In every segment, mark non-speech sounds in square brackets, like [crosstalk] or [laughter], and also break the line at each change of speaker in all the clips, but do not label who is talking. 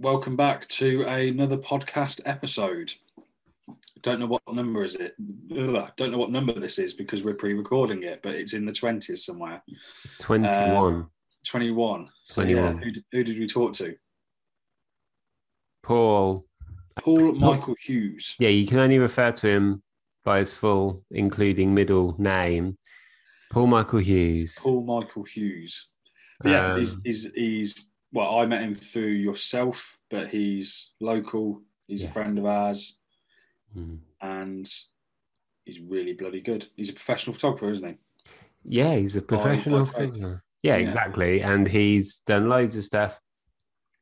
welcome back to another podcast episode. Don't know what number is it. Ugh, don't know what number this is because we're pre-recording it, but it's in the twenties somewhere.
Twenty-one.
Twenty-one. So, yeah,
21.
who, who did we talk to?
Paul.
Paul Michael Hughes.
Yeah, you can only refer to him by his full, including middle name. Paul Michael Hughes.
Paul Michael Hughes. But yeah, he's,
Um,
he's he's well, I met him through yourself, but he's local. He's a friend of ours,
Mm.
and he's really bloody good. He's a professional photographer, isn't he?
Yeah, he's a professional
trade.
Yeah,
Yeah.
exactly. And he's done loads of stuff,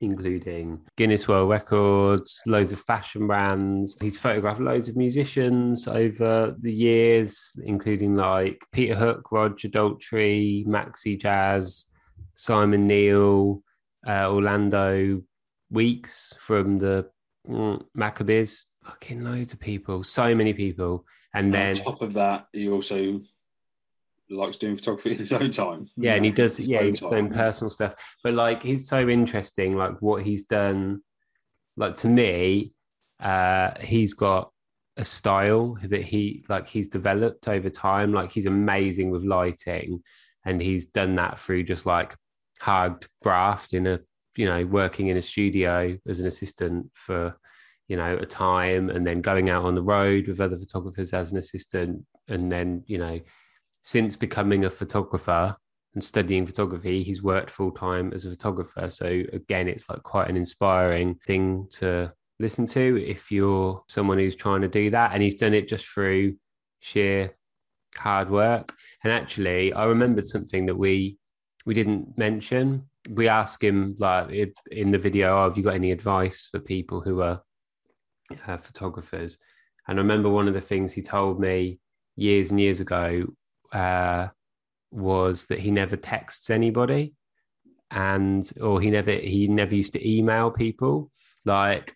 including Guinness World Records, loads of fashion brands. He's photographed loads of musicians over the years, including like Peter Hook, Roger Daltrey, Maxi Jazz, Simon Neil, uh, Orlando Weeks from the mm, Maccabees. Fucking loads of people, so many people. And
And
then
on top of that, he also likes doing photography in his own time.
yeah and he does
His
yeah
own
his own personal stuff but like he's so interesting like what he's done like to me uh he's got a style that he like he's developed over time like he's amazing with lighting and he's done that through just like hard graft in a you know working in a studio as an assistant for you know a time and then going out on the road with other photographers as an assistant and then you know since becoming a photographer and studying photography, he's worked full time as a photographer. So again, it's like quite an inspiring thing to listen to if you're someone who's trying to do that. And he's done it just through sheer hard work. And actually, I remembered something that we we didn't mention. We ask him like in the video, oh, "Have you got any advice for people who are uh, photographers?" And I remember one of the things he told me years and years ago uh, was that he never texts anybody, and or he never he never used to email people. Like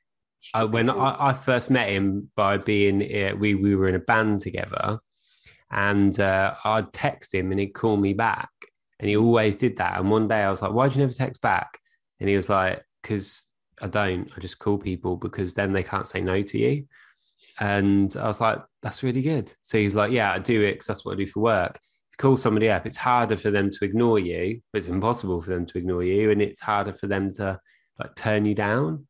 I, when I, I first met him by being uh, we we were in a band together, and uh, I'd text him and he'd call me back, and he always did that. And one day I was like, "Why do you never text back?" And he was like, "Because I don't. I just call people because then they can't say no to you." And I was like, "That's really good." So he's like, "Yeah, I do it because that's what I do for work." If you call somebody up, it's harder for them to ignore you. It's impossible for them to ignore you, and it's harder for them to like turn you down.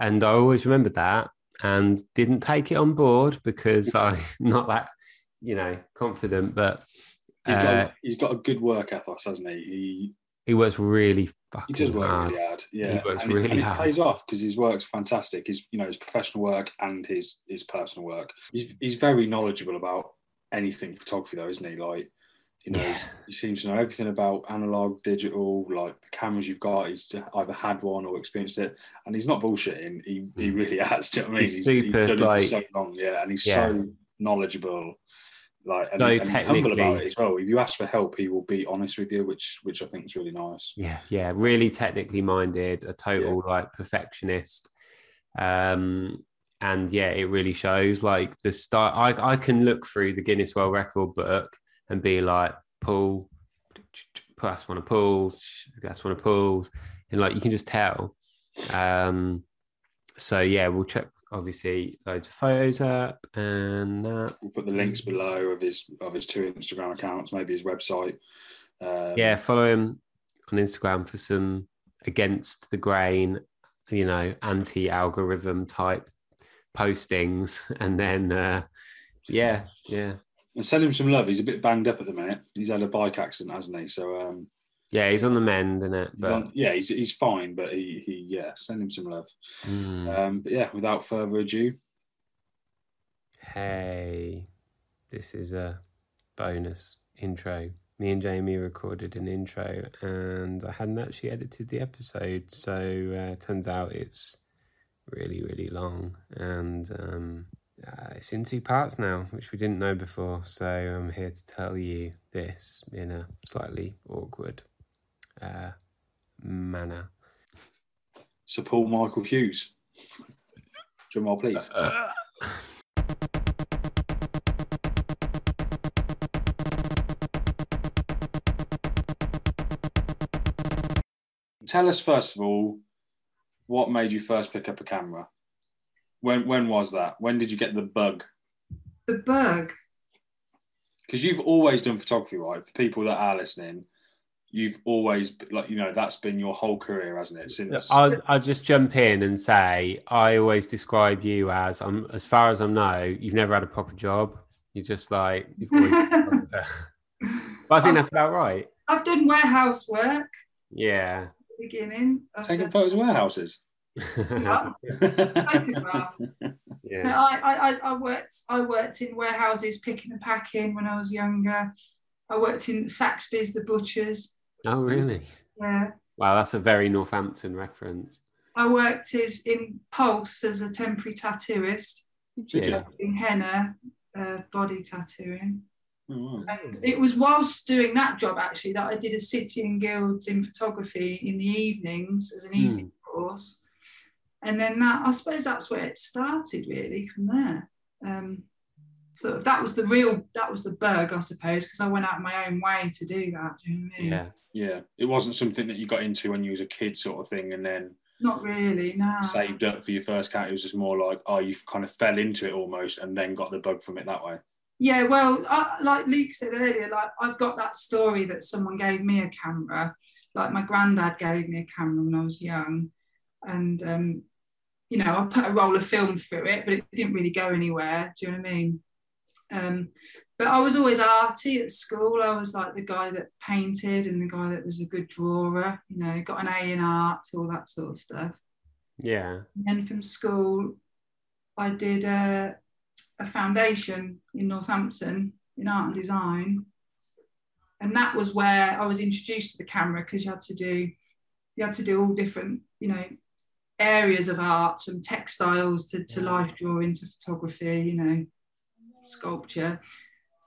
And I always remembered that and didn't take it on board because [laughs] I'm not that, you know, confident. But
He's got,
uh,
he's got a good work ethos, hasn't he? He
he works really fucking he
does work
hard.
really hard. Yeah,
works
and
really
and
hard.
It pays off because his work's fantastic. His you know his professional work and his his personal work. He's he's very knowledgeable about anything photography, though, isn't he? Like you know,
Yeah.
he seems to know everything about analog, digital, like the cameras you've got. He's either had one or experienced it, and he's not bullshitting. He he really [laughs] has. Do you know what I mean?
He's super,
done it for
like-
so long, yeah, and he's
Yeah.
so knowledgeable. Like and,
So
and humble about it as well. If you ask for help, he will be honest with you, which which I think is really nice.
Yeah, yeah, really technically minded, a total like perfectionist. Um, and yeah, it really shows. Like the start, I I can look through the Guinness World Record book and be like, Paul, that's one of Paul's, that's one of Paul's, and like you can just tell. Um, so yeah, we'll check obviously loads of photos up and that.
We'll put the links below of his of his two Instagram accounts, maybe his website. Um,
yeah, follow him on Instagram for some against the grain, you know, anti algorithm type postings. [laughs] And then, uh, yeah, yeah,
and send him some love. He's a bit banged up at the minute. He's had a bike accident, hasn't he? So um,
yeah, he's on the mend, isn't it?
he's on- yeah, he's he's fine, but he he yeah, send him some love.
mm,
Um, but yeah, without further ado,
hey, this is a bonus intro. Me and Jamie recorded an intro, and I hadn't actually edited the episode, so uh, turns out it's really, really long, and um, uh, it's in two parts now, which we didn't know before. So I'm here to tell you this in a slightly awkward uh, manner.
Sir Paul Michael Hughes. Drum roll, please. Tell us first of all what made you first pick up a camera? When when was that? When did you get the bug?
The bug.
Because you've always done photography, right? For people that are listening, you've always like you know that's been your whole career, hasn't it? Since
I'll, I'll just jump in and say I always describe you as I'm as far as I know, you've never had a proper job. You're just like you've always. [laughs] but I think that's about right.
I've done warehouse work
Yeah.
beginning. I've
taking
done-
photos of warehouses.
Yeah, [laughs] photograph. No,
yeah.
I, I, I- I worked I worked in warehouses picking and packing when I was younger. I worked in Saxby's, the butchers.
Oh really?
Yeah.
Wow, that's a very Northampton reference.
I worked as in Pulse as a temporary tattooist,
Did?
Yeah.
in henna, uh, body tattooing.
Oh, wow.
And it was whilst doing that job actually that I did a city and guilds in photography in the evenings as an
Hmm.
evening course. And then that I suppose that's where it started really from there. Um, so that was the real that was the bug, I suppose, because I went out of my own way to do that. Do you know what I mean?
Yeah.
Yeah, it wasn't something that you got into when you was a kid, sort of thing, and then
Not really, no.
saved up for your first cat. It was just more like, oh, you kind of fell into it almost, and then got the bug from it that way.
Yeah, well, I, like Luke said earlier, like I've got that story that someone gave me a camera. Like my granddad gave me a camera when I was young, and um, you know, I put a roll of film through it, but it didn't really go anywhere. Do you know what I mean? Um, but I was always arty at school. I was like the guy that painted and the guy that was a good drawer. You know, got an A in art, all that sort of stuff.
Yeah.
And then from school, I did a, a foundation in Northampton in art and design. And that was where I was introduced to the camera because you had to do you had to do all different, you know, areas of art from textiles to, to
Yeah.
life drawing to photography, you know, sculpture.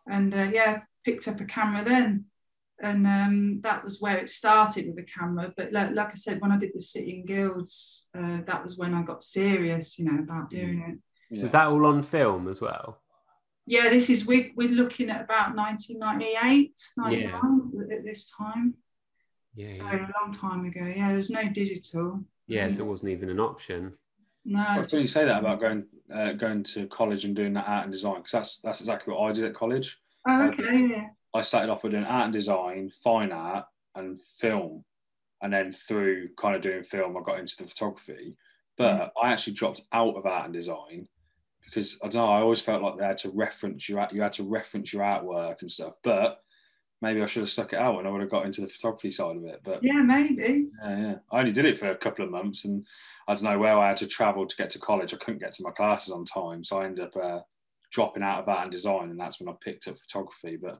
And uh, yeah, picked up a camera then. And um, that was where it started with a camera. But like, like I said, when I did the City and Guilds, uh, that was when I got serious, you know, about doing it.
Yeah.
Was that all on film as well?
Yeah, this is, we, we're looking at about 1998, 99 at this time.
Yeah.
So
Yeah.
a long time ago. Yeah, there was no digital.
yeah so it wasn't even an option.
No.
I was funny you say that about going uh, going to college and doing that art and design because that's that's exactly what I did at college.
Oh, okay. Yeah.
I started off with doing art and design, fine art, and film, and then through kind of doing film, I got into the photography. But I actually dropped out of art and design because I don't know. I always felt like they had to reference your art- you had to reference your artwork and stuff. But maybe I should have stuck it out and I would have got into the photography side of it. But
Yeah, maybe.
yeah, yeah. I only did it for a couple of months, and I don't know where I had to travel to get to college. I couldn't get to my classes on time, so I ended up uh, dropping out of art and design, and that's when I picked up photography. But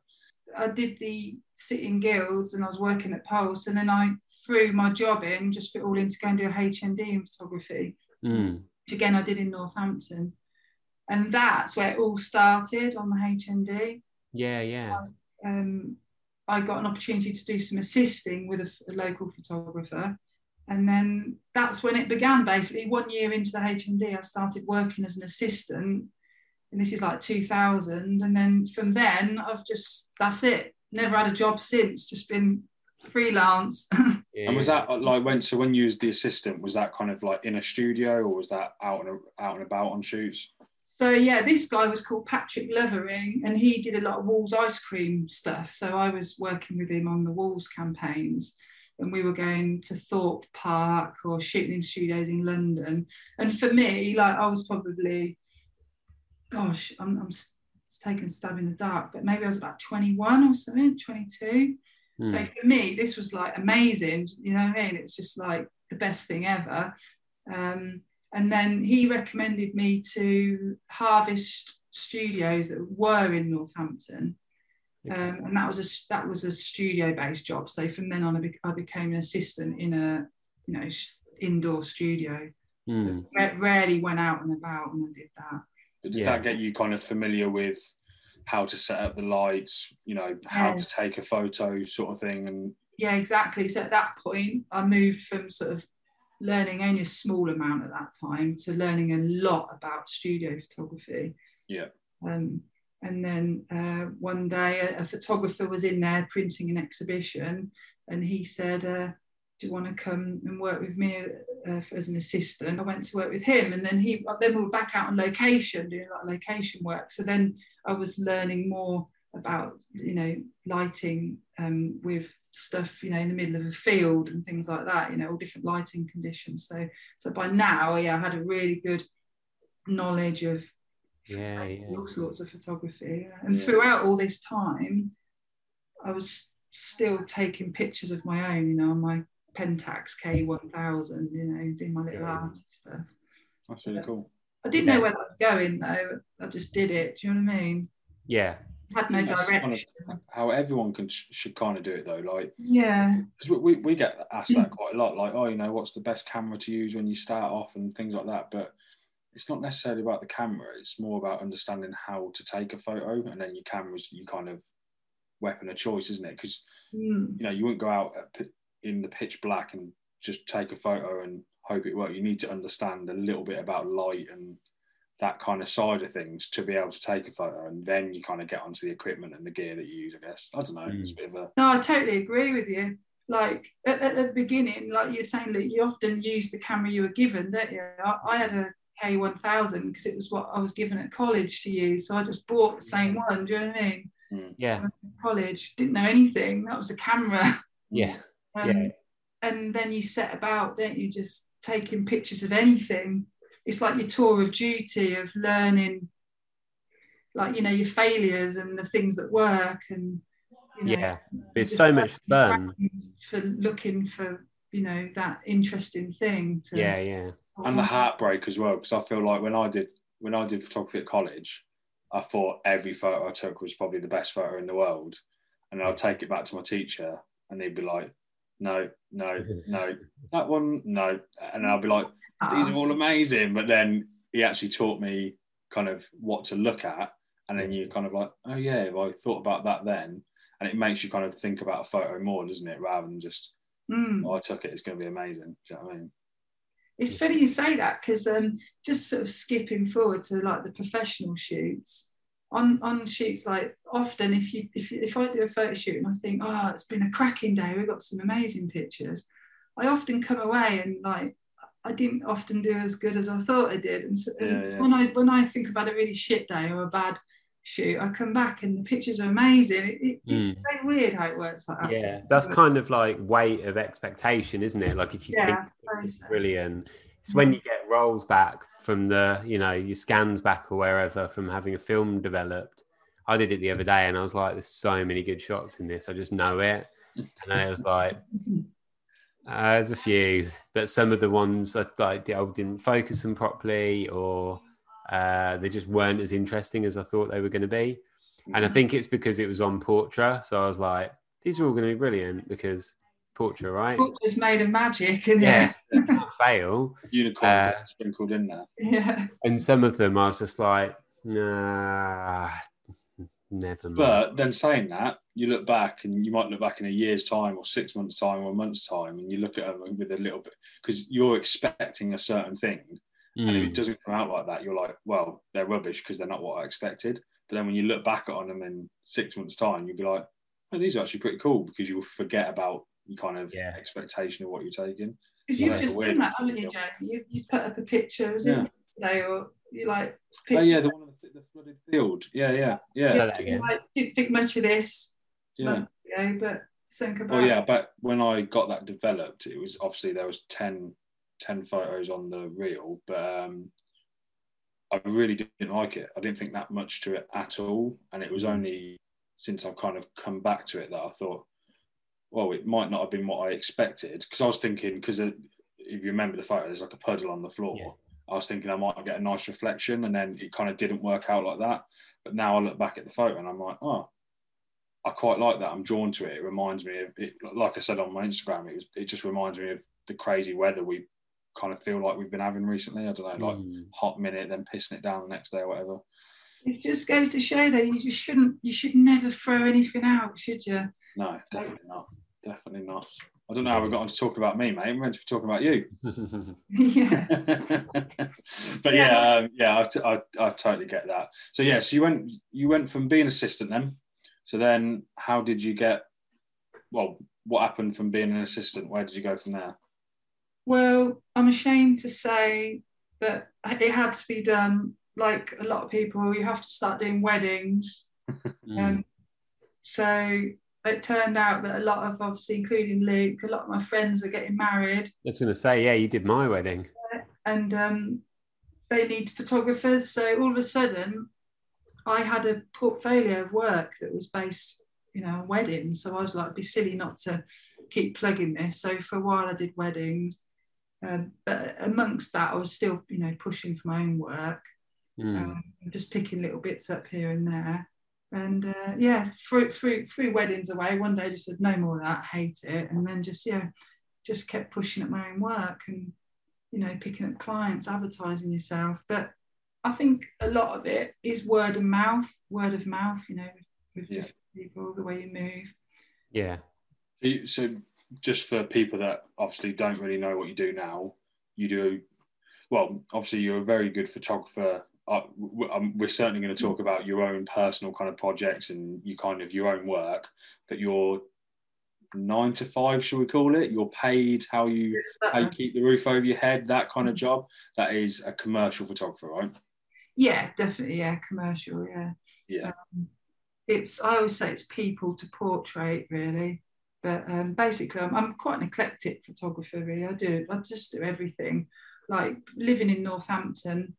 I did the City and Guilds and I was working at Pulse, and then I threw my job in, just fit all in to go and do a HND in photography,
Mm.
which again I did in Northampton. And that's where it all started on the HND.
Yeah, yeah.
Um, I got an opportunity to do some assisting with a, a local photographer. And then that's when it began basically. One year into the HND, I started working as an assistant. And this is like 2000. And then from then, I've just, that's it. Never had a job since, just been freelance. [laughs]
yeah.
and was that uh, like when so when you was the assistant, was that kind of like in a studio or was that out and out and about on shoots?
So yeah, this guy was called Patrick Levering, and he did a lot of Wall's ice cream stuff. So I was working with him on the Wall's campaigns, and we were going to Thorpe Park or shooting in studios in London. And for me, like I was probably, gosh, I'm, I'm taking a stab in the dark, but maybe I was about 21 or something, 22. So
Mm.
for me, this was like amazing. You know what I mean? It's just like the best thing ever. Um, and then he recommended me to Harvest Studios that were in Northampton,
Okay.
um, and that was a that was a studio-based job. So from then on, I, bec- I became an assistant in a you know sh- indoor studio.
Mm.
So ra- rarely went out and about and I did that.
But did
Yeah.
that get you kind of familiar with how to set up the lights, you know, how
Yeah.
to take a photo, sort of thing? And
Yeah, exactly. So at that point, I moved from sort of learning only a small amount at that time to learning a lot about studio photography.
Yeah.
Um, and then uh, one day, a, a photographer was in there printing an exhibition, and he said, uh, do you want to come and work with me uh, as an assistant? I went to work with him, and then he then we were back out on location doing like location work. So then I was learning more about you know lighting um, with stuff you know in the middle of a field and things like that. You know all different lighting conditions. So so by now, yeah, I had a really good knowledge of
yeah, yeah.
all sorts of photography. And yeah. throughout all this time, I was still taking pictures of my own, you know, on my Pentax K1000, you know, doing my little yeah. art stuff.
That's really but cool.
I didn't know where that was going though. I just did it. Do you know what I mean?
Yeah.
Had no direction. Kind
of how everyone can should kind of do it though. Like
yeah,
because we, we get asked that quite a lot. Like oh, you know, what's the best camera to use when you start off and things like that. But it's not necessarily about the camera. It's more about understanding how to take a photo, and then your camera's you kind of weapon of choice, isn't it? Because mm. you know you wouldn't go out in the pitch black and just take a photo and hope it works. You need to understand a little bit about light and that kind of side of things to be able to take a photo, and then you kind of get onto the equipment and the gear that you use. I guess I don't know. Mm. It's a bit of a
no. I totally agree with you. Like at, at the beginning, like you're saying, that you often use the camera you were given, don't you? I, I had a K1000 because it was what I was given at college to use. So I just bought the same one. Do you know what I mean?
Mm. Yeah.
College didn't know anything. That was a camera.
Yeah. [laughs]
Um, yeah. And then you set about, don't you? Just taking pictures of anything. It's like your tour of duty of learning, like you know your failures and the things that work and.
You know, yeah, it's so much fun
for looking for you know that interesting thing. To,
yeah, yeah
and the heartbreak as well because I feel like when I did when I did photography at college, I thought every photo I took was probably the best photo in the world, and I'd take it back to my teacher, and he'd be like, "No, no, [laughs] no, that one, no," and I'll be like, "These are all amazing," but then he actually taught me kind of what to look at, and then you kind of like, "Oh yeah, well, I thought about that then," and it makes you kind of think about a photo more, doesn't it, rather than just,
mm.
"Oh, I took it, it's going to be amazing." Do you know what I mean?
it's funny you say that because um, just sort of skipping forward to like the professional shoots on on shoots like often if you if, if I do a photo shoot and I think oh it's been a cracking day we've got some amazing pictures I often come away and like I didn't often do as good as I thought I did. And, so, yeah, yeah. when I when I think about a really shit day or a bad shoot I come back and the pictures are amazing. It, it, mm. it's hmm. so weird how it works like that.
Yeah. That's kind of like weight of expectation isn't it? Like if you yeah, think it's so. brilliant it's when you get rolls back from the you know your scans back or wherever from having a film developed. I did it the other day and I was like there's so many good shots in this. I just know it. And I was like [laughs] uh, there's a few but some of the ones I, like I didn't focus them properly or uh, they just weren't as interesting as I thought they were going to be. And I think it's because it was on Portra. So I was like, these are all going to be brilliant because Portra, right?
Portra's made of magic, and
yeah, can't [laughs] fail.
Unicorn uh, sprinkled in there.
Yeah.
And some of them I was just like, nah, never mind.
But then saying that, you look back and you might look back in a year's time or six months' time or a month's time and you look at them with a little bit because you're expecting a certain thing Mm. And if it hmm. doesn't come out like that, you're like, well, they're rubbish because they're not what I expected. But then when you look back on them in six months' time, you'll be like, oh, these are actually pretty cool because you'll forget about your kind of yeah. expectation of what you're taking.
Because you've just done that, haven't you, Joe? You, you put up a picture, was yeah. it yesterday, or you like.
Oh, yeah, the one of the, the flooded field. Yeah, yeah, yeah.
yeah like, didn't think much of this.
Yeah.
Ago, but think about.
Oh, yeah, but when I got that developed, it was obviously there was 10 10 photos on the reel, but um, I really didn't like it. I didn't think that much to it at all. And it was mm. only since I've kind of come back to it that I thought, well, it might not have been what I expected. Because I was thinking, because if you remember the photo, there's like a puddle on the floor. Yeah. I was thinking I might get a nice reflection, and then it kind of didn't work out like that. But now I look back at the photo and I'm like, oh, I quite like that. I'm drawn to it. It reminds me of it. Like I said on my Instagram, it was. It just reminds me of the crazy weather we kind of feel like we've been having recently. I don't know, like mm. hot minute, then pissing it down the next day or whatever.
It just goes to show that you just shouldn't, you should never throw anything out, should you?
No, definitely not. Definitely not. I don't know how we got on to talk about me, mate. We're meant to be talking about you.
yeah. [laughs] [laughs]
but yeah, um, yeah, I, t- I, I totally get that. So yeah, so you went you went from being assistant then. So then, how did you get? Well, what happened from being an assistant? Where did you go from there?
Well, I'm ashamed to say that it had to be done. Like a lot of people, you have to start doing weddings. [laughs]
Mm.
Um, so it turned out that a lot of, obviously, including Luke, a lot of my friends are getting married,
I was going to say, yeah, you did my wedding.
and um, they need photographers. So all of a sudden, I had a portfolio of work that was based, you know, on weddings. So I was like, it'd be silly not to keep plugging this. So for a while, I did weddings. Um, but amongst that, I was still, you know, pushing for my own work.
Mm.
um, just picking little bits up here and there. And uh, yeah, through, through, through weddings away, one day I just said, no more of that, hate it. And then just, yeah, just kept pushing at my own work and, you know, picking up clients, advertising yourself. But I think a lot of it is word of mouth, word of mouth, you know, with, with
Yeah.
different people, the way you move.
Yeah.
So, just for people that obviously don't really know what you do now, you do well. Obviously, you're a very good photographer. Uh, um, we're certainly going to talk about your own personal kind of projects and you kind of your own work, but you're nine to five, shall we call it? You're paid how you how you keep the roof over your head, that kind of job. That is a commercial photographer, right?
Yeah, definitely. Yeah, commercial. Yeah.
Yeah.
Um, it's I always say it's people to portrait really, but um, basically I'm, I'm quite an eclectic photographer. Really, I do I just do everything. Like living in Northampton,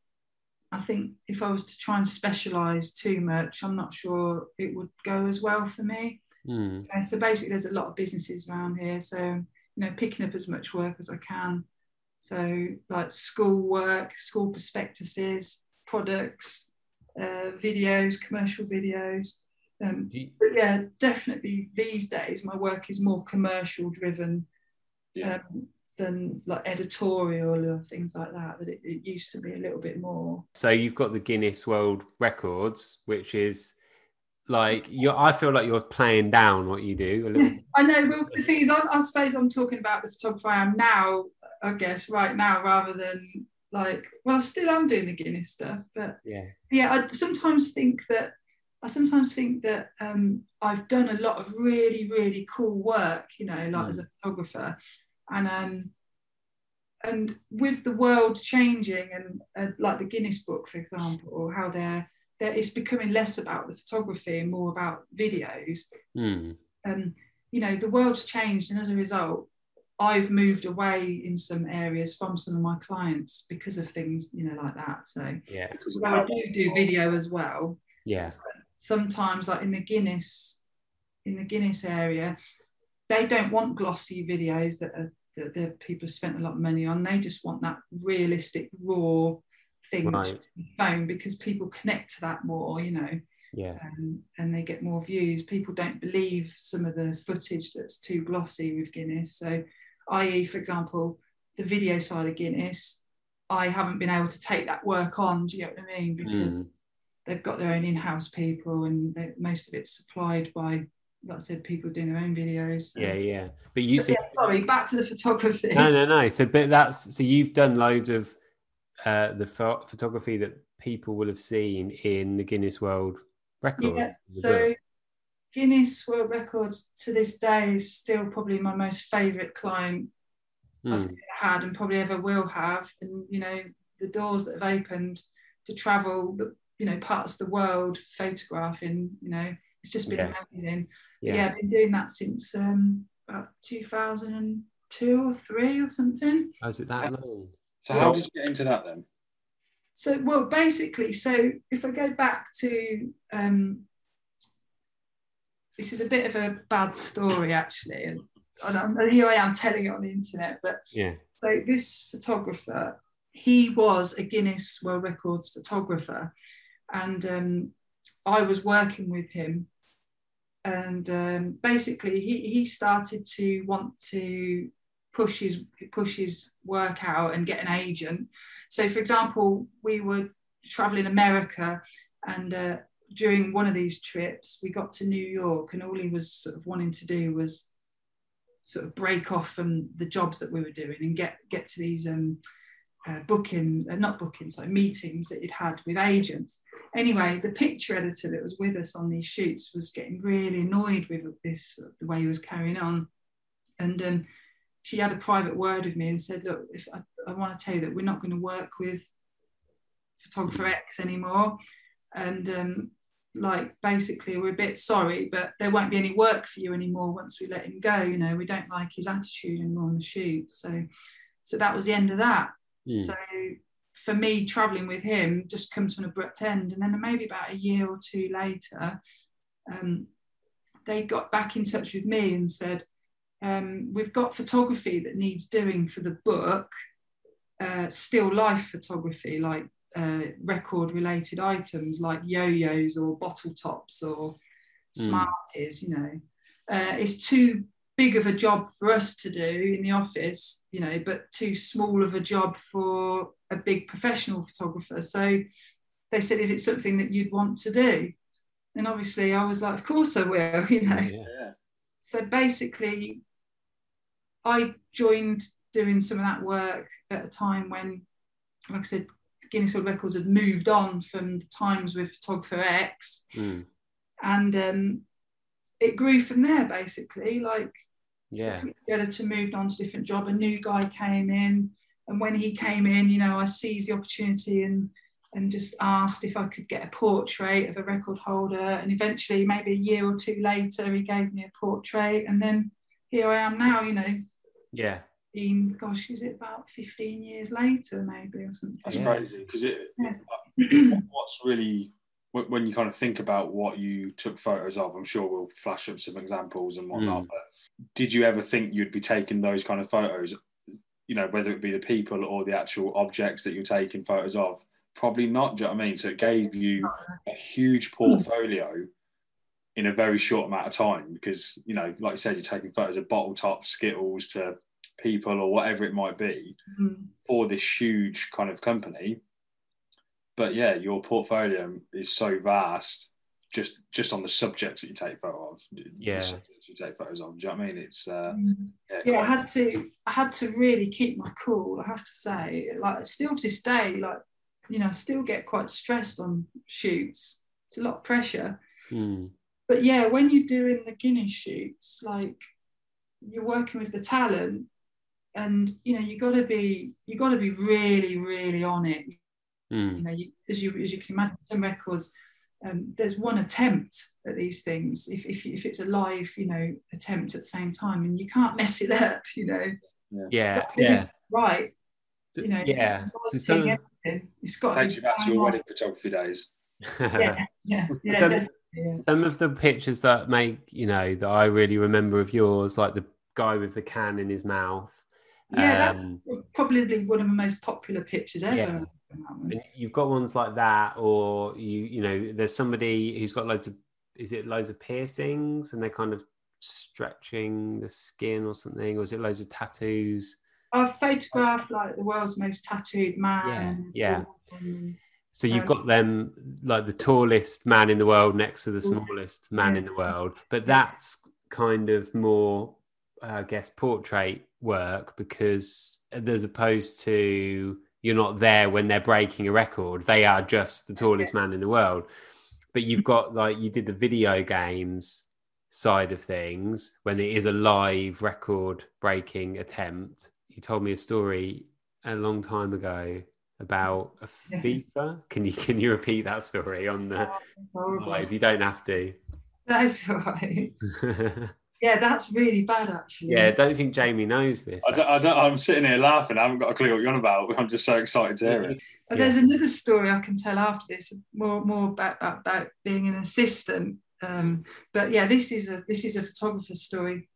I think if I was to try and specialise too much, I'm not sure it would go as well for me.
Mm.
Uh, so basically, there's a lot of businesses around here. So, you know, picking up as much work as I can. So, like school work, school prospectuses, products, uh, videos, commercial videos. Um,
you-
but yeah, definitely these days, my work is more commercial driven
Yeah.
um, than like editorial or things like that. That it, it used to be a little bit more.
So you've got the Guinness World Records, which is like you're. I feel like you're playing down what you do a little. [laughs]
I know. Well, the thing is, I, I suppose I'm talking about the photographer I am now. I guess right now, rather than like, well, still I still am doing the Guinness stuff, but
yeah.
yeah, I sometimes think that I sometimes think that um, I've done a lot of really, really cool work, you know, like as a photographer, and um, and with the world changing and uh, like the Guinness Book, for example, or how they're, they're it's becoming less about the photography and more about videos
Mm.
um, you know, the world's changed, and as a result, I've moved away in some areas from some of my clients because of things, you know, like that. So,
Yeah.
Because
I do do video as well.
Yeah.
Sometimes, like in the Guinness, in the Guinness area, they don't want glossy videos that are that the people have spent a lot of money on. They just want that realistic, raw thing
Right.
the phone because people connect to that more, you know
Yeah.
um, and they get more views. People don't believe some of the footage that's too glossy with Guinness. So, i.e., for example, the video side of Guinness, I haven't been able to take that work on. Do you know what I mean? Because
Mm.
they've got their own in-house people, and they, most of it's supplied by, like I said, people doing their own videos. So-
Yeah. Yeah. But you
But yeah, sorry, back to the photography.
no, no, no. So, but that's so you've done loads of uh, the pho- photography that people will have seen in the Guinness World Records.
Yeah, so. Guinness World Records to this day is still probably my most favourite client I've
Mm.
ever had and probably ever will have. And you know, the doors that have opened to travel, the you know, parts of the world photographing, you know, it's just been
Yeah.
amazing.
Yeah.
Yeah. I've been doing that since um, about 2002 or three or something.
Oh, is it that long?
So how did you get into that then?
So, well, basically, so if I go back to um, this is a bit of a bad story actually, and, and I'm- here I am telling it on the internet, but
Yeah.
so this photographer, he was a Guinness World Records photographer, and um, I was working with him, and um, basically he he started to want to push his push his work out and get an agent. So, for example, we were traveling America, and uh, during one of these trips, we got to New York, and all he was sort of wanting to do was sort of break off from the jobs that we were doing and get get to these um, uh, booking, uh, not bookings, like meetings that he'd had with agents. Anyway, the picture editor that was with us on these shoots was getting really annoyed with this, the way he was carrying on. and um, she had a private word with me and said, "Look, if I, I want to tell you that we're not going to work with photographer X anymore, and um, like basically we're a bit sorry, but there won't be any work for you anymore once we let him go. You know, we don't like his attitude anymore on the shoot. So, so that was the end of that.
Mm.
So for me, traveling with him just come to an abrupt end. And then maybe about a year or two later, um, they got back in touch with me and said, um, We've got photography that needs doing for the book, uh, still life photography, like uh, record related items like yo yos or bottle tops or
Mm.
Smarties, you know. Uh, it's too big of a job for us to do in the office, you know, but too small of a job for a big professional photographer. So they said, Is it something that you'd want to do? And obviously, I was like, Of course I will, [laughs] you know.
Yeah.
Yeah.
So basically, I joined doing some of that work at a time when, like I said, Guinness World Records had moved on from the times with Photographer X,
Mm.
and um, it grew from there. Basically, like
Yeah.
the editor moved on to a different job. A new guy came in, and when he came in, you know, I seized the opportunity and and just asked if I could get a portrait of a record holder. And eventually, maybe a year or two later, he gave me a portrait, and then here I am now. You know,
Yeah.
been gosh, is it about fifteen years later, maybe or something?
That's
Yeah.
crazy because it.
Yeah. [clears throat]
what's really when when you kind of think about what you took photos of, I'm sure we'll flash up some examples and whatnot.
Mm.
But did you ever think you'd be taking those kind of photos? You know, whether it be the people or the actual objects that you're taking photos of. Probably not. Do you know what I mean? So it gave you a huge portfolio in a very short amount of time because you know, like you said, you're taking photos of bottle tops, skittles to people or whatever it might be
Mm.
for this huge kind of company. But yeah, your portfolio is so vast just just on the subjects that you take photo of.
Yeah.
subjects you take photos of. Do you know what I mean? It's uh,
Mm.
yeah,
yeah, I had to I had to really keep my cool, I have to say. Like still to this day, like, you know, I still get quite stressed on shoots. It's a lot of pressure.
Mm.
But yeah, when you're doing the Guinness shoots, like you're working with the talent and you know, you gotta be you gotta be really, really on it. You
Mm.
know, you, as you as you can imagine, some records, um, there's one attempt at these things. If, if if it's a live, you know, attempt at the same time, and you can't mess it up, you know.
Yeah.
Got to be
Yeah.
Right. You know.
Yeah.
you've got
So some-
It's got to
takes you back to your
on.
wedding photography days. [laughs]
Yeah, yeah, yeah,
Some-
yeah.
Some of the pictures that make, you know, that I really remember of yours, like the guy with the can in his mouth.
Yeah,
Um,
that's probably one of the most popular pictures ever.
Yeah. And you've got ones like that, or you, you know, there's somebody who's got loads of, is it loads of piercings and they're kind of stretching the skin or something, or is it loads of tattoos?
I've photographed like the world's most tattooed man.
Yeah,
Um,
So you've got them like the tallest man in the world next to the smallest man in the world, but that's kind of more, I guess, portrait work because as opposed to you're not there when they're breaking a record, they are just the tallest man in the world. But you've [laughs] got like you did the video games side of things when it is a live record breaking attempt. You told me a story a long time ago about a FIFA. Can you can you repeat that story on the oh,
horrible.
live? You don't have to.
That's all right. [laughs] Yeah, that's really bad actually.
yeah, I don't think Jamie knows this.
I don't, I don't, I'm sitting here laughing. I haven't got a clue what you're on about. I'm just so excited to hear it.
But
Yeah.
there's another story I can tell after this, more more about about being an assistant. Um, but yeah, this is a this is a photographer's story.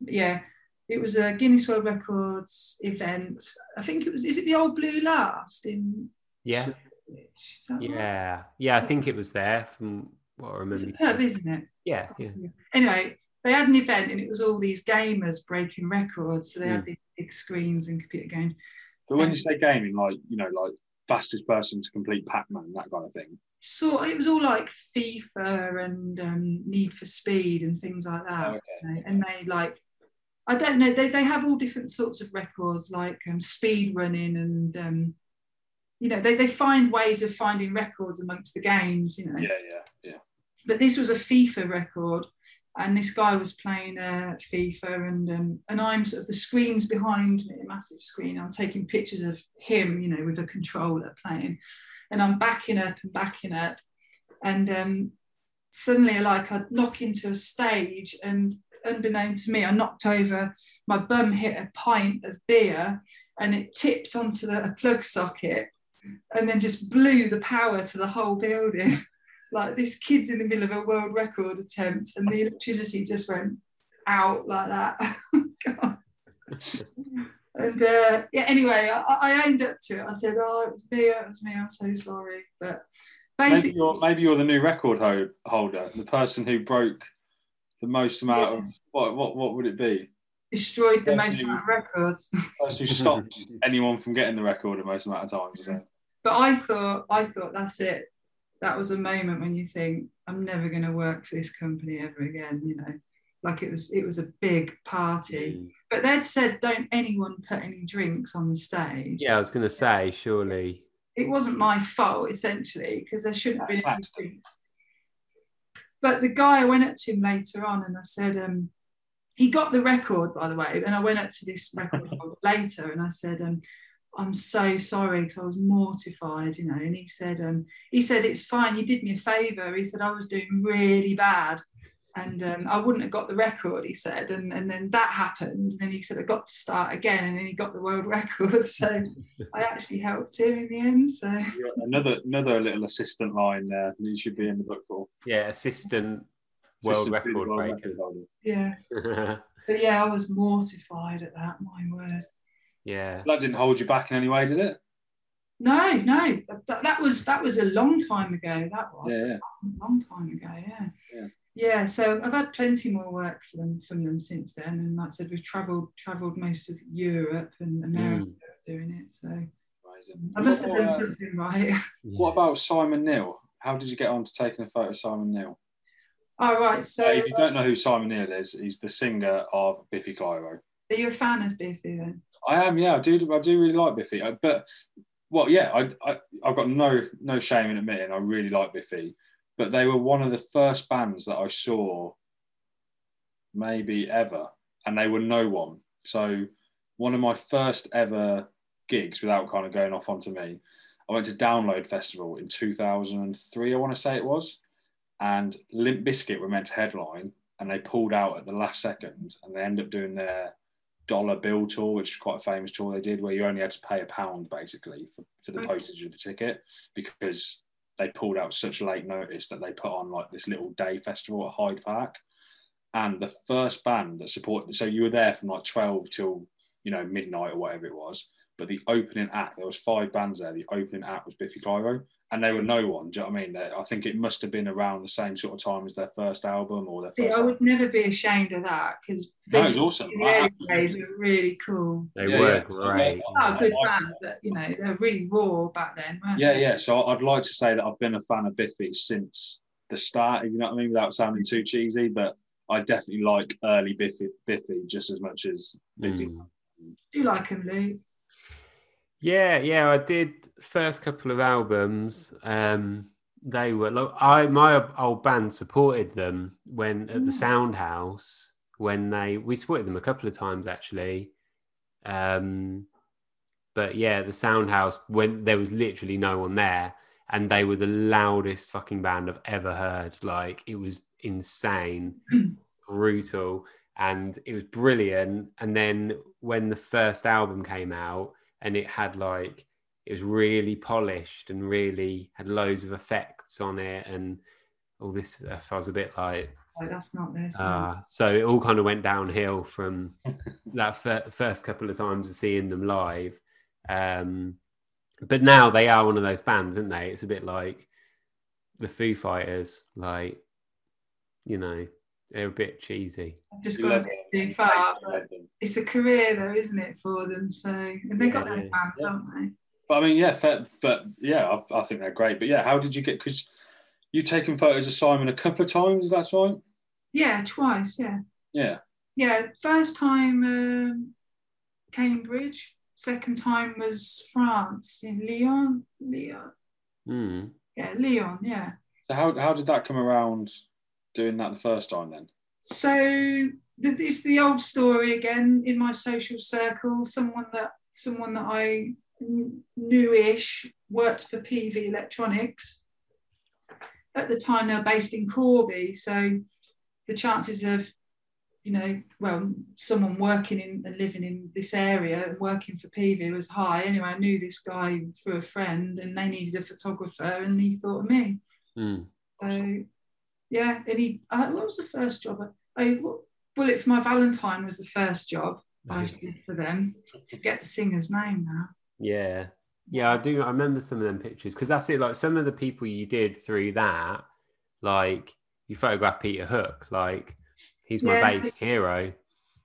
Yeah, it was a Guinness World Records event. I think it was. Is it the old Blue Last in?
Yeah,
Shoreditch? Is that right?
yeah, yeah. I think it was there from what I
It's
remember.
a pub, isn't it?
Yeah, yeah.
Anyway, they had an event and it was all these gamers breaking records. So they
Hmm.
had these big screens and computer games.
But when you say gaming, like, you know, like fastest person to complete Pac Man, that kind of thing.
So it was all like FIFA and um, Need for Speed and things like that.
Okay.
you know, And they like, I don't know, they, they have all different sorts of records like um, speed running and, um, you know, they, they find ways of finding records amongst the games, you know.
Yeah, yeah, yeah.
But this was a FIFA record and this guy was playing uh, FIFA, and um, and I'm sort of the screens behind me, a massive screen. I'm taking pictures of him, you know, with a controller playing, and I'm backing up and backing up, and um, suddenly, like, I'd knock into a stage, and unbeknown to me, I knocked over my bum, hit a pint of beer, and it tipped onto the, a plug socket, and then just blew the power to the whole building. [laughs] like this kid's in the middle of a world record attempt and the electricity just went out like that. [laughs] and uh, yeah, anyway, I, I, owned up to it. I said, "Oh, it was me. It was me. I'm so sorry." But
basically, maybe you're, maybe you're the new record ho- holder, the person who broke the most amount yeah. of what? What? What would it be?
Destroyed the most amount of records. [laughs]
Person who stopped anyone from getting the record the most amount of times.
But I thought, I thought that's it that was a moment when you think i'm never going to work for this company ever again you know? Like it was it was a big party. Mm. but they'd said don't anyone put any drinks on the stage.
Yeah i was going to say surely.
It wasn't my fault essentially because there shouldn't have been any but the guy i went up to him later on and i said um he got the record by the way and i went up to this record [laughs] later and i said um I'm so sorry because I was mortified, you know. And he said, um, he said, it's fine. You did me a favour. He said, I was doing really bad and um, I wouldn't have got the record, he said. And, and then that happened. And then he said, I got to start again. And then he got the world [laughs] record. So I actually helped him in the end. So
another another little assistant line there you should be in the book for.
Yeah, assistant, world record world breaker. Record
yeah. [laughs] but yeah, I was mortified at that, my word.
Yeah.
That didn't hold you back in any way, did it?
No, no. That, that was that was a long time ago. That was
yeah, yeah.
a long time ago. Yeah. yeah. Yeah. So I've had plenty more work from them from them since then, and like I said, we've travelled travelled most of Europe and America mm. doing it. So Amazing. I must have done uh, something right. [laughs]
What about Simon Neil? How did you get on to taking a photo of Simon Neil?
All oh, right. So
if you don't know who Simon Neil is, he's the singer of Biffy Clyro.
Are you a fan of Biffy then?
I am, yeah. I do. I do really like Biffy, uh, but well, yeah. I, I I've got no no shame in admitting I really like Biffy, but they were one of the first bands that I saw, maybe ever, and they were no one. So one of my first ever gigs, without kind of going off onto me, I went to Download Festival in 2003. I want to say it was, and Limp Bizkit were meant to headline, and they pulled out at the last second, and they ended up doing their dollar bill tour, which is quite a famous tour they did, where you only had to pay a pound basically for, for the mm. postage of the ticket because they pulled out such late notice that they put on like this little day festival at Hyde Park. And the first band that supported, so you were there from like 12 till, you know, midnight or whatever it was. But the opening act, there was five bands there. The opening act was Biffy Clyro and they were no one. Do you know what I mean? I think it must have been around the same sort of time as their first album or their first.
See,
I
would album. never be ashamed of that because
no, it was awesome.
The early days were really cool.
They yeah, were yeah. great.
Not a good band, but you know they were really raw back then.
yeah,
they?
yeah. So I'd like to say that I've been a fan of Biffy since the start. You know what I mean? Without sounding too cheesy, but I definitely like early Biffy, Biffy just as much as Biffy. Mm.
Do you like him, Luke?
Yeah, yeah, I did first couple of albums. Um, they were like I my old band supported them when at the mm. Sound House when they we supported them a couple of times actually. Um, but yeah, the Sound House when there was literally no one there, and they were the loudest fucking band I've ever heard. Like it was insane, [clears throat] brutal, and it was brilliant. And then when the first album came out and it had like it was really polished and really had loads of effects on it and all this stuff. I was a bit like,
oh, that's not this.
Uh, so it all kind of went downhill from [laughs] that f- first couple of times of seeing them live. Um, but now they are one of those bands, aren't they? It's a bit like the Foo Fighters, like, you know, they're a bit cheesy.
I've just gone a bit too far. But it's a career, though, isn't it, for them? So and they yeah, got their fans, yeah. haven't they?
But I mean, yeah, fair, but yeah, I, I, think they're great. But yeah, how did you get? Because you've taken photos of Simon a couple of times. That's right.
Yeah, twice. Yeah.
Yeah.
Yeah. First time um, Cambridge. Second time was France in Lyon. Lyon.
Mm.
Yeah, Lyon. Yeah.
So how how did that come around? Doing that the first time then?
So th- it's the old story again in my social circle. Someone that someone that I kn- knew-ish worked for Peavey Electronics. At the time, they were based in Corby, so the chances of you know, well, someone working in and living in this area and working for Peavey was high. Anyway, I knew this guy through a friend, and they needed a photographer, and he thought of me.
Mm.
So, yeah, and he. Uh, what was the first job? I, Bullet for My Valentine was the first job I did for them. Forget the singer's name now.
Yeah. Yeah, I do. I remember some of them pictures because that's it. Like some of the people you did through that, like you photographed Peter Hook, like he's my
Yeah.
bass hero.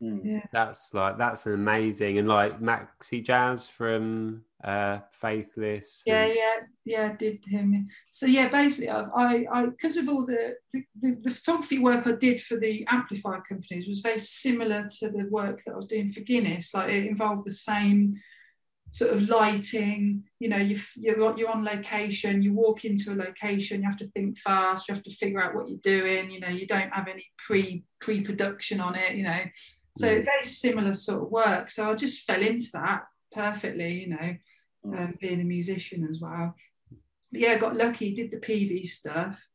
Mm.
Yeah.
That's like that's an amazing. And like Maxi Jazz from uh Faithless.
Yeah,
and-
yeah, yeah, did him. So yeah, basically, I, I, I because of all the the, the the photography work I did for the amplifier companies was very similar to the work that I was doing for Guinness. Like it involved the same sort of lighting. You know, you you're you're on location. You walk into a location. You have to think fast. You have to figure out what you're doing. You know, you don't have any pre pre production on it. You know, so
Mm.
very similar sort of work. So I just fell into that perfectly. You know um, being a musician as well. But yeah, got lucky, did the Peavey stuff.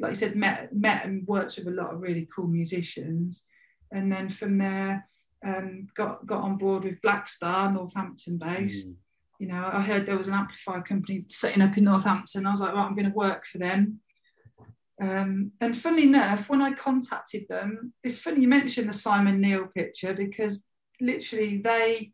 Like I said, met met and worked with a lot of really cool musicians, and then from there um, got got on board with Blackstar, Northampton based.
Mm.
You know, I heard there was an amplifier company setting up in Northampton. I was like, right, I'm going to work for them. Um, and funnily enough, when I contacted them, it's funny you mentioned the Simon Neil picture because literally they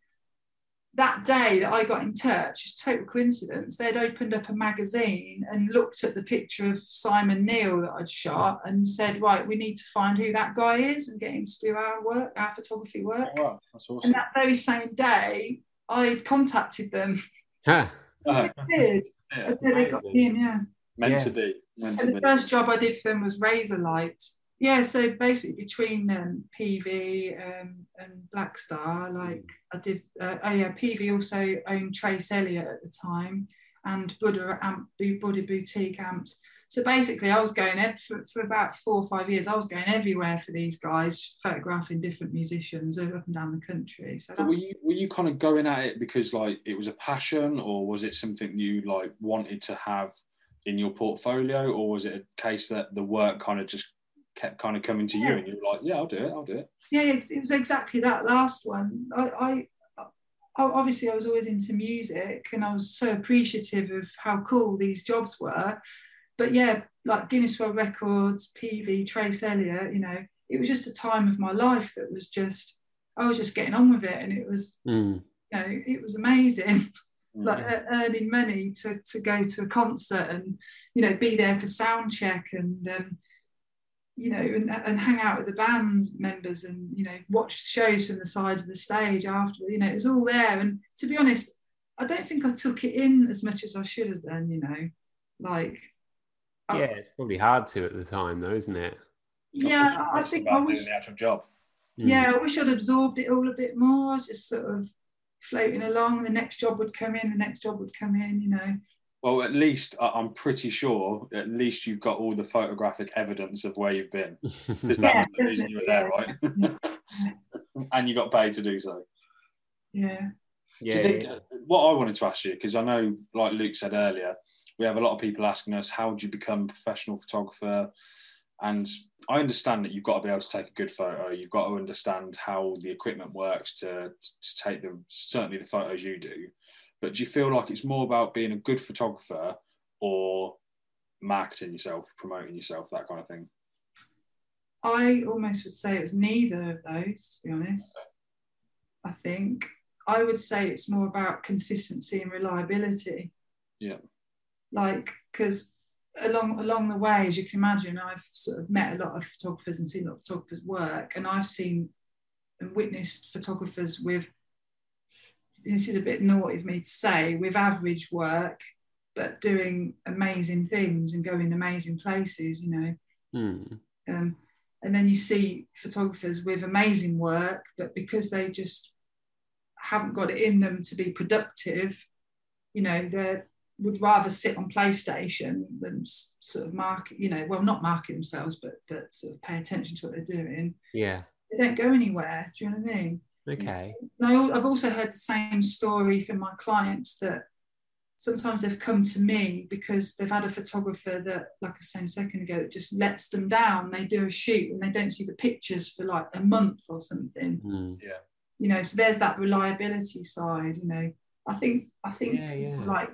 that day that I got in touch, it's total coincidence. They'd opened up a magazine and looked at the picture of Simon Neil that I'd shot and said, right, we need to find who that guy is and get him to do our work, our photography work.
Oh, wow, that's awesome.
And that very same day, I contacted them.
Huh.
I did. I
Yeah,
did. They got me in, yeah.
Meant
Yeah.
to be. Meant to
And
be.
the first job I did for them was Razorlight. Yeah, so basically between um, Peavey um, and Blackstar, like I did. Uh, oh yeah, Peavey also owned Trace Elliot at the time, and Budda amp, Budda boutique amps. So basically, I was going for, for about four or five years. I was going everywhere for these guys, photographing different musicians up and down the country. So
But
that,
were you were you kind of going at it because like it was a passion, or was it something you like wanted to have in your portfolio, or was it a case that the work kind of just kept kind of coming to you, and you were like, yeah, I'll do it, I'll do it.
yeah, it, it was exactly that last one. I, I, I obviously I was always into music, and I was so appreciative of how cool these jobs were. But yeah, like Guinness World Records, Peavey, Trace Elliot, you know, it was just a time of my life that was just I was just getting on with it, and it was
Mm.
you know it was amazing. [laughs]
Mm.
like uh, earning money to, to go to a concert and you know be there for sound check and um, you know and, and hang out with the band members and you know watch shows from the sides of the stage after you know it was all there and to be honest I don't think I took it in as much as I should have done you know like I-
Yeah, it's probably hard to at the time though, isn't it?
yeah I, I think I was
doing the actual job.
Mm.
yeah I wish I'd absorbed it all a bit more just sort of floating along the next job would come in the next job would come in you know
Well, at least I- I'm pretty sure. At least you've got all the photographic evidence of where you've been, [laughs] because that
Yeah,
was the reason you were there, right? [laughs] and you got paid to do so.
yeah
Do
yeah.
you think, uh, what I wanted to ask you, because I know, like Luke said earlier, we have a lot of people asking us, how do you become a professional photographer? And I understand that you've got to be able to take a good photo. You've got to understand how the equipment works to, to take the certainly the photos you do. But do you feel like it's more about being a good photographer or marketing yourself, promoting yourself, that kind of thing?
I almost would say it was neither of those, to be honest. I think I would say it's more about consistency and reliability.
Yeah.
Like, because along along the way, as you can imagine, I've sort of met a lot of photographers and seen a lot of photographers work, and I've seen and witnessed photographers with this is a bit naughty of me to say, with average work, but doing amazing things and going amazing places, you know.
Mm.
Um, and then you see photographers with amazing work, but because they just haven't got it in them to be productive, you know, they're would rather sit on PlayStation than sort of market, you know, well, not market themselves, but but sort of pay attention to what they're doing.
Yeah.
They don't go anywhere. Do you know what I mean?
Okay.
And I, I've also heard the same story from my clients that sometimes they've come to me because they've had a photographer that, like I was saying a second ago, that just lets them down. They do a shoot and they don't see the pictures for like a month or something.
Mm.
Yeah.
You know, so there's that reliability side. You know, I think I think
Yeah, yeah.
like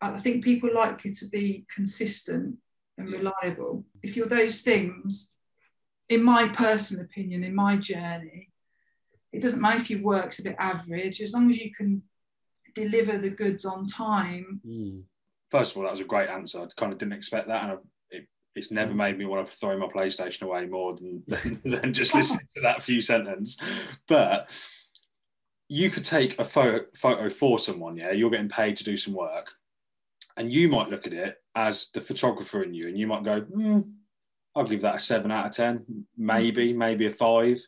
I think people like you to be consistent and reliable. If you're those things, in my personal opinion, in my journey, it doesn't matter if your work's a bit average, as long as you can deliver the goods on time.
Mm.
First of all, that was a great answer. I kind of didn't expect that, and I, it, it's never made me want to throw my PlayStation away more than [laughs] than, than just [laughs] listening to that few sentence. But you could take a photo, photo for someone. Yeah, you're getting paid to do some work, and you might look at it as the photographer in you, and you might go, hmm, "I'll give that a seven out of ten, maybe, maybe a five.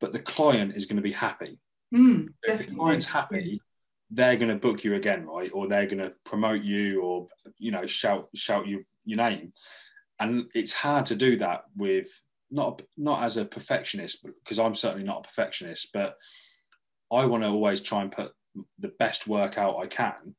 But the client is going to be happy.
Mm,
if the client's happy, they're going to book you again, right? Or they're going to promote you, or you know, shout shout you your name. And it's hard to do that with not not as a perfectionist, because I'm certainly not a perfectionist, but I want to always try and put the best work out I can.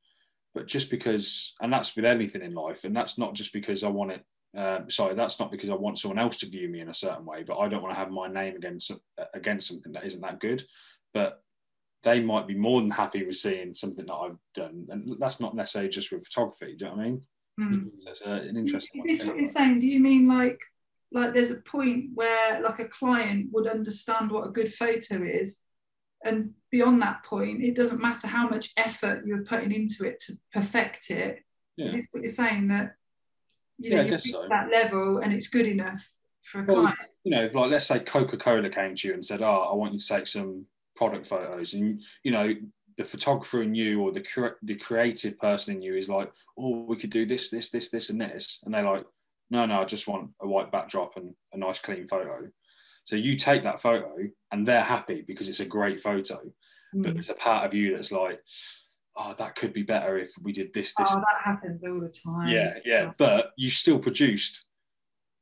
But just because, and that's with anything in life, and that's not just because I want it. Uh, sorry, that's not because I want someone else to view me in a certain way, but I don't want to have my name against against something that isn't that good. But they might be more than happy with seeing something that I've done, and that's not necessarily just with photography. Do you know what I mean?
Mm.
That's uh, an interesting.
Is this what you're saying? Do you mean like like there's a point where like a client would understand what a good photo is, and beyond that point, it doesn't matter how much effort you're putting into it to perfect it.
Yeah.
Is this what you're saying that you know
I
you reach
so.
that level and it's good enough for a
Well,
client?
you know, if like let's say Coca Cola came to you and said, "Oh, I want you to take some product photos," and you know, the photographer in you or the cre- the creative person in you is like, "Oh, we could do this, this, this, this, and this," and they're like, "No, no, I just want a white backdrop and a nice clean photo." So you take that photo, and they're happy because it's a great photo, but
Mm.
there's a part of you that's like, "Oh, that could be better if we did this, this."
Oh, that happens all the time.
yeah, yeah, but you still produced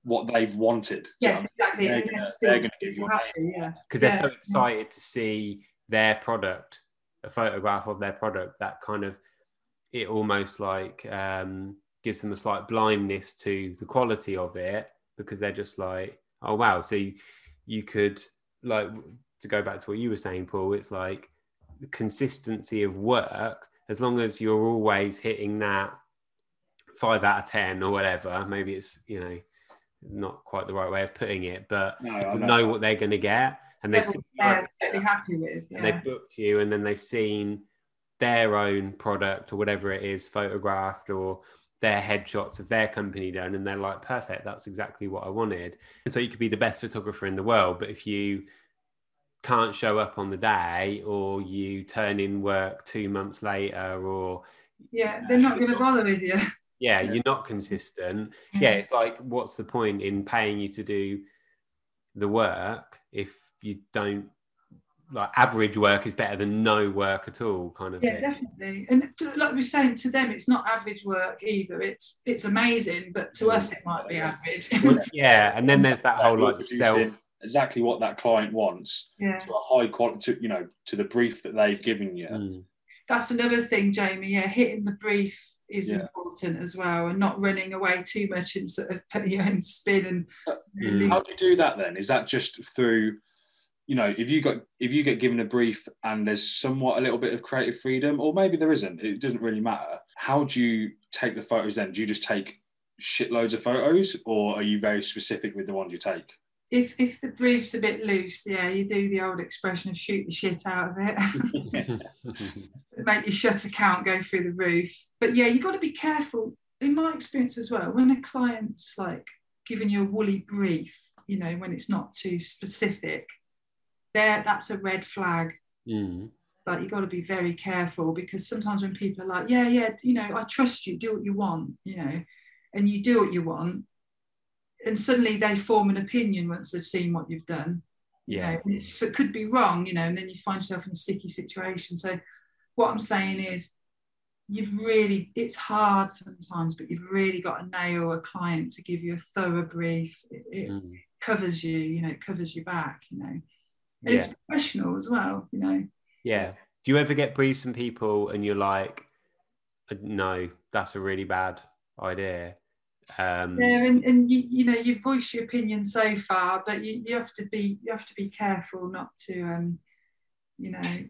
what they've wanted. Do you know
Yes,
what
exactly.
They're gonna-
they're
they're gonna give you a
happy, yeah.
because they're
Yeah.
so excited to see their product, a photograph of their product. That kind of it almost like um, gives them a slight blindness to the quality of it because they're just like, oh wow. So you, you could like to go back to what you were saying, Paul. It's like the consistency of work. As long as you're always hitting that five out of ten or whatever, maybe it's you know not quite the right way of putting it, but
No,
people
know.
know what they're going to get and they've
Level
seen
they're
your-
totally happy with.
and
Yeah.
they've booked you and then they've seen their own product or whatever it is photographed or their headshots of their company done and they're like perfect that's exactly what i wanted and so you could be the best photographer in the world but if you can't show up on the day or you turn in work two months later or
Yeah, they're not going to bother with you.
yeah,
Yeah.
you're not consistent yeah it's like what's the point in paying you to do the work if you don't like average work is better than no work at all kind of
Yeah,
thing
definitely. And to, like we were saying, to them, it's not average work either. It's it's amazing, but to us, it might be average. [laughs]
yeah and then there's that whole like self
exactly what that client wants
yeah,
to a high quality, to, you know, to the brief that they've given you.
Mm.
that's another thing, Jamie. Yeah, hitting the brief is
Yeah.
important as well, and not running away too much and sort of putting [laughs] your own spin and.
Mm.
How do you do that then? Is that just through, you know, if you got if you get given a brief and there's somewhat a little bit of creative freedom, or maybe there isn't, it doesn't really matter. How do you take the photos then? Do you just take shitloads of photos, or are you very specific with the ones you take?
If, if the brief's a bit loose, yeah, you do the old expression of shoot the shit out of it. [laughs] [laughs] make your shutter count go through the roof. But yeah, you've got to be careful. In my experience as well, when a client's like giving you a woolly brief, you know, when it's not too specific, there that's a red flag.
Mm.
Like you got to be very careful because sometimes when people are like, yeah, yeah, you know, I trust you, do what you want, you know, and you do what you want, and suddenly they form an opinion once they've seen what you've done you
yeah
know, it's, it could be wrong, you know, and then you find yourself in a sticky situation. So, what I'm saying is, you've really it's hard sometimes but you've really got to nail a client to give you a thorough brief it, it
Mm.
covers you you know it covers your back you know and
Yeah.
it's professional as well you know
Yeah. Do you ever get briefs from people and you're like, "Uh, no, that's a really bad idea? Um,
yeah and, and you, you know you voice your opinion so far but you, you have to be you have to be careful not to um you know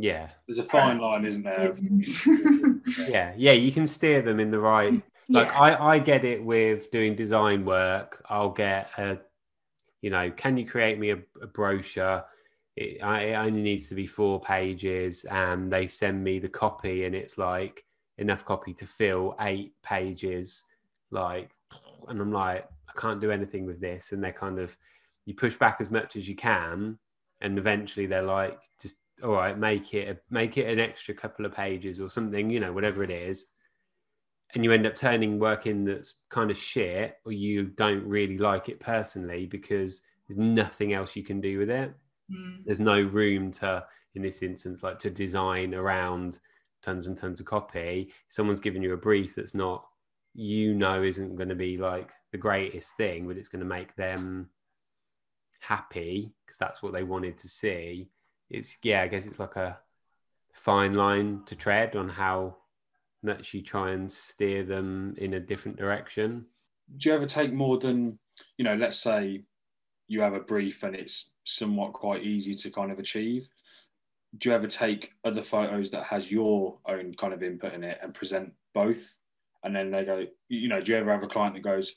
yeah.
There's a fine line, isn't there? of- [laughs]
Yeah. Yeah. You can steer them in the right. Like
yeah.
I, I get it with doing design work. I'll get a, you know, can you create me a, a brochure? It, I, it only needs to be four pages, and they send me the copy, and it's like enough copy to fill eight pages. Like, and I'm like, I can't do anything with this, and they're kind of, you push back as much as you can, and eventually they're like, just all right, make it make it an extra couple of pages or something, you know, whatever it is and you end up turning work in that's kind of shit or you don't really like it personally because there's nothing else you can do with it
Mm.
there's no room to in this instance like to design around tons and tons of copy. Someone's given you a brief that's not you know isn't going to be like the greatest thing but it's going to make them happy because that's what they wanted to see. It's yeah i guess it's like a fine line to tread on how much you try and steer them in a different direction.
Do you ever take more than, you know, let's say you have a brief and it's somewhat quite easy to kind of achieve? Do you ever take other photos that has your own kind of input in it and present both? And then they go, you know, do you ever have a client that goes,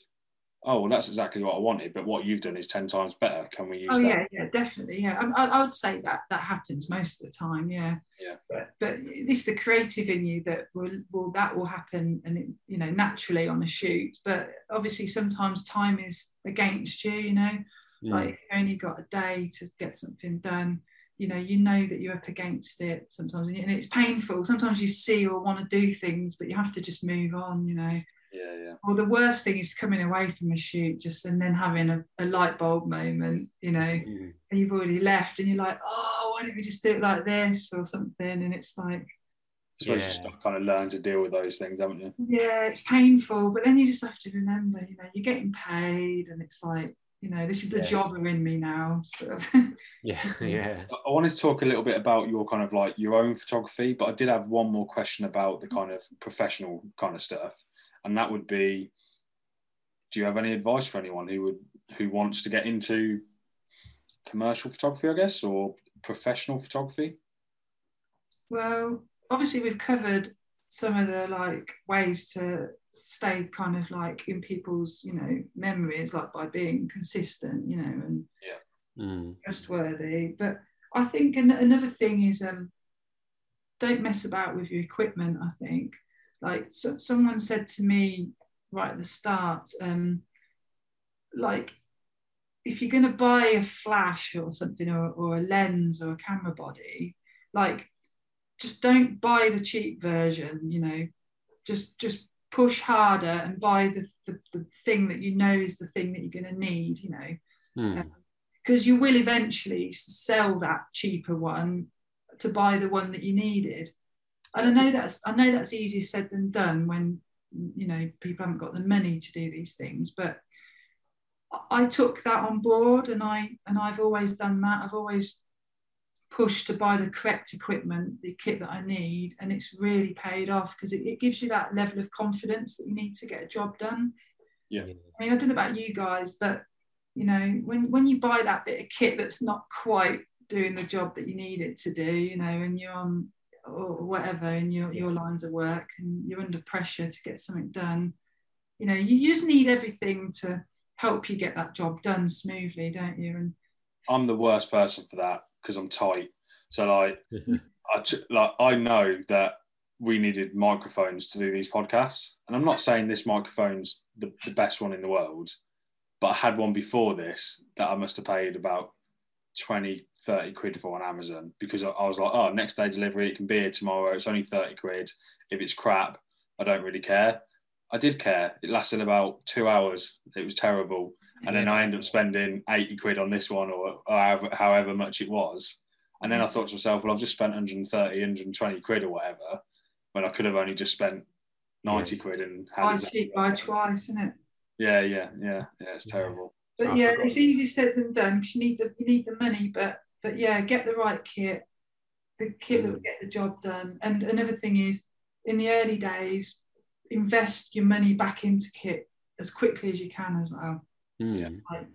oh, well, that's exactly what I wanted, but what you've done is 10 times better. Can we use
Oh
that?
yeah, yeah, definitely. Yeah, I, I, I would say that that happens most of the time. Yeah.
Yeah.
But but it's the creative in you that will will that will happen, and it, you know naturally on a shoot. But obviously sometimes time is against you. You know,
Mm.
like if you only got a day to get something done. You know, you know that you're up against it sometimes, and it's painful. Sometimes you see or want to do things, but you have to just move on. You know
Yeah, yeah.
or the worst thing is coming away from a shoot just and then having a, a light bulb moment you know
Mm.
and you've already left and you're like oh why don't we just do it like this or something and it's like
I suppose you
Yeah.
just got to kind of learn to deal with those things, haven't you?
yeah it's painful but then you just have to remember you know you're getting paid and it's like you know this is the
Yeah.
jobber in me now sort of. [laughs] [laughs]
yeah yeah
I wanted to talk a little bit about your kind of like your own photography, but I did have one more question about the kind of professional kind of stuff, and that would be, do you have any advice for anyone who would who wants to get into commercial photography, I guess, or professional photography?
Well, obviously we've covered some of the like ways to stay kind of like in people's, you know, memories, like by being consistent, you know, and
Mm.
trustworthy. But I think an- another thing is um, don't mess about with your equipment. I think, like so, someone said to me right at the start, um, like if you're going to buy a flash or something, or, or a lens or a camera body, like just don't buy the cheap version. You know, just just push harder and buy the, the, the thing that you know is the thing that you're going to need. You know
Mm.
because you will eventually sell that cheaper one to buy the one that you needed. And I know that's I know that's easier said than done when you know people haven't got the money to do these things. But I took that on board, and I and I've always done that. I've always pushed to buy the correct equipment, the kit that I need, and it's really paid off because it, it gives you that level of confidence that you need to get a job done.
Yeah.
I mean, I don't know about you guys, but you know, when when you buy that bit of kit that's not quite doing the job that you need it to do, you know, and you're on or whatever in your, your lines of work and you're under pressure to get something done, you know, you, you just need everything to help you get that job done smoothly, don't you? And
I'm the worst person for that because I'm tight. So like, [laughs] I t- like I know that we needed microphones to do these podcasts, and I'm not saying this microphone's the, the best one in the world, but I had one before this that I must have paid about 20, 30 quid for on Amazon because I, I was like, oh, next day delivery, it can be here tomorrow. It's only 30 quid. If it's crap, I don't really care. I did care. It lasted about two hours. It was terrible. And then I ended up spending 80 quid on this one or, or however, however much it was. And then I thought to myself, well, I've just spent 130, 120 quid or whatever. when I could have only just spent ninety quid and had
Buy
his-
cheap, buy twice, isn't it?
Yeah, yeah, yeah, yeah. It's terrible.
But
I
yeah,
forgot.
it's easier said than done because you need the you need the money. But but yeah, get the right kit, the kit that will get the job done. And another thing is, in the early days, invest your money back into kit as quickly as you can as well.
Mm.
Like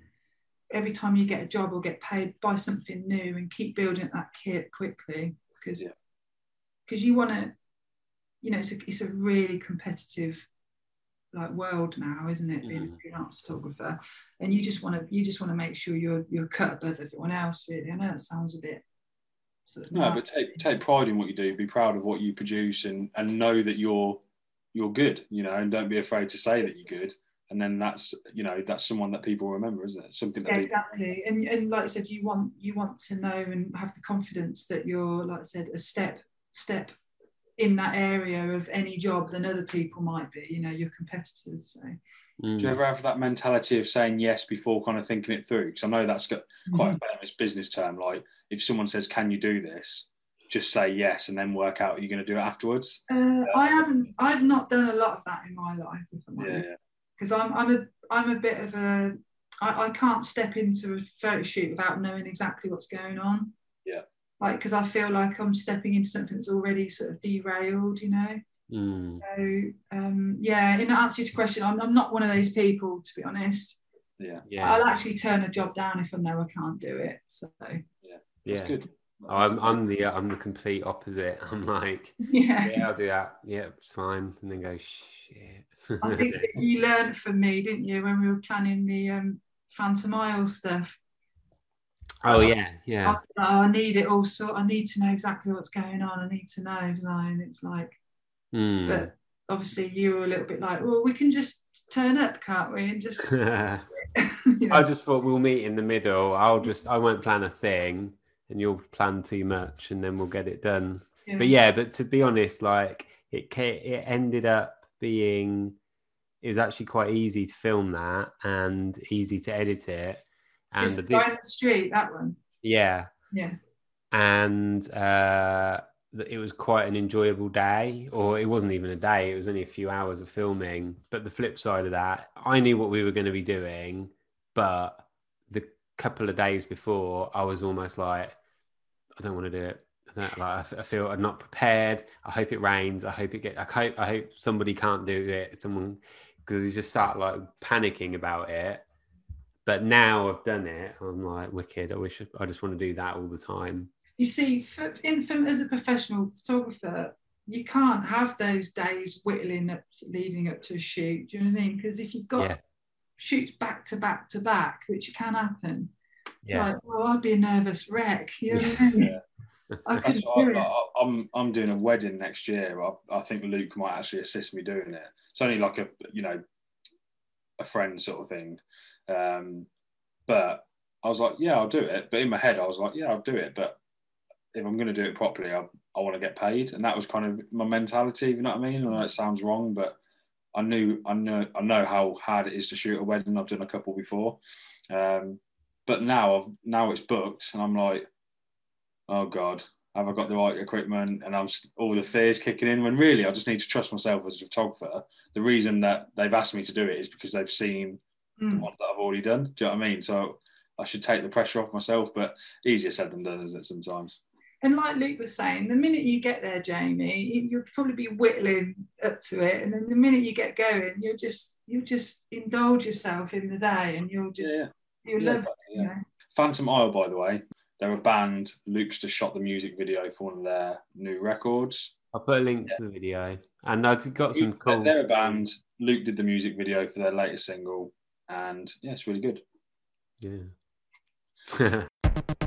every time you get a job or get paid, buy something new and keep building that kit quickly because
Yeah.
because you want to, you know, it's a it's a really competitive like world now, isn't it? Being a
Mm.
freelance photographer, and you just want to you just want to make sure you're you're cut above everyone else. Really, I know that sounds a bit sort of
No, but take take pride in what you do. Be proud of what you produce, and and know that you're you're good. You know, and don't be afraid to say that you're good. And then that's you know that's someone that people remember, isn't it? Something that
yeah,
people,
exactly. And and like I said, you want you want to know and have the confidence that you're, like I said, a step step in that area of any job than other people might be. You know, your competitors. So
Mm.
Do you ever have that mentality of saying yes before kind of thinking it through? Because I know that's got quite
Mm-hmm.
a famous business term. Like if someone says, "Can you do this?" Just say yes, and then work out you're going to do it afterwards.
Uh, I haven't. I've not done a lot of that in my life,
Yeah, yeah,
Because I'm, I'm a, I'm a bit of a. I, I can't step into a photo shoot without knowing exactly what's going on.
Yeah.
Like, because I feel like I'm stepping into something that's already sort of derailed, you know.
Mm.
So um, yeah, in answer to your question, I'm, I'm not one of those people, to be honest.
yeah.
Yeah.
I'll actually turn a job down if I know I can't do it. So
That's
yeah.
good.
Oh, I'm, I'm the I'm the complete opposite. [laughs] I'm like,
yeah,
yeah, I'll do that. Yeah, it's fine. And then go, shit.
I think that you learned from me, didn't you, when we were planning the um, Phantom Isle stuff?
oh yeah, yeah.
I, I need it all so I need to know exactly what's going on. I need to know, don't I? And it's like,
Mm.
but obviously you were a little bit like, well, we can just turn up, can't we? And just, [laughs] [laughs] you know,
I just thought we'll meet in the middle. I'll just I won't plan a thing, and you'll plan too much, and then we'll get it done. But yeah, but to be honest, like it it ended up being it was actually quite easy to film that and easy to edit it, and
just
the
the
bit-
guy in the street, that one.
yeah,
Yeah.
and uh, it was quite an enjoyable day, or it wasn't even a day; it was only a few hours of filming. But the flip side of that, I knew what we were going to be doing, but the couple of days before, I was almost like, I don't want to do it. I, like, I f- I feel I'm not prepared. I hope it rains. I hope it get. I hope. I hope somebody can't do it. Someone because you just start like panicking about it. But now I've done it. I'm like wicked. I wish I just want to do that all the time.
You see, for, in, from, as a professional photographer, you can't have those days whittling up, leading up to a shoot. Do you know what I mean? Because if you've got
Yeah.
shoots back to back to back, which can happen,
Yeah.
like, oh, I'd be a nervous wreck. You know what I mean?
Yeah.
I [laughs]
That's
couldn't
what
do
I,
it.
I, I'm I'm doing a wedding next year. I, I think Luke might actually assist me doing it. It's only like a you know a friend sort of thing. Um, but I was like, yeah, I'll do it. But in my head, I was like, yeah, I'll do it. But if I'm going to do it properly, I, I want to get paid, and that was kind of my mentality. You know what I mean? I know it sounds wrong, but I knew I know I know how hard it is to shoot a wedding. I've done a couple before, um, but now I've now it's booked, and I'm like, oh god, have I got the right equipment? And I'm all the fears kicking in. When really, I just need to trust myself as a photographer. The reason that they've asked me to do it is because they've seen the
Mm.
ones that I've already done. Do you know what I mean? So I should take the pressure off myself, but easier said than done, isn't it? Sometimes.
And like Luke was saying, the minute you get there, Jamie, you- you'll probably be whittling up to it, and then the minute you get going, you'll just you'll just indulge yourself in the day, and you'll just
Yeah,
you'll
yeah,
love,
yeah.
you know.
Phantom Isle, by the way, they're a band. Luke's just shot the music video for one of their new records.
I'll put a link to the video, and I've got some cool.
They're a band. Luke did the music video for their latest single, and yeah, it's really good.
Yeah. [laughs]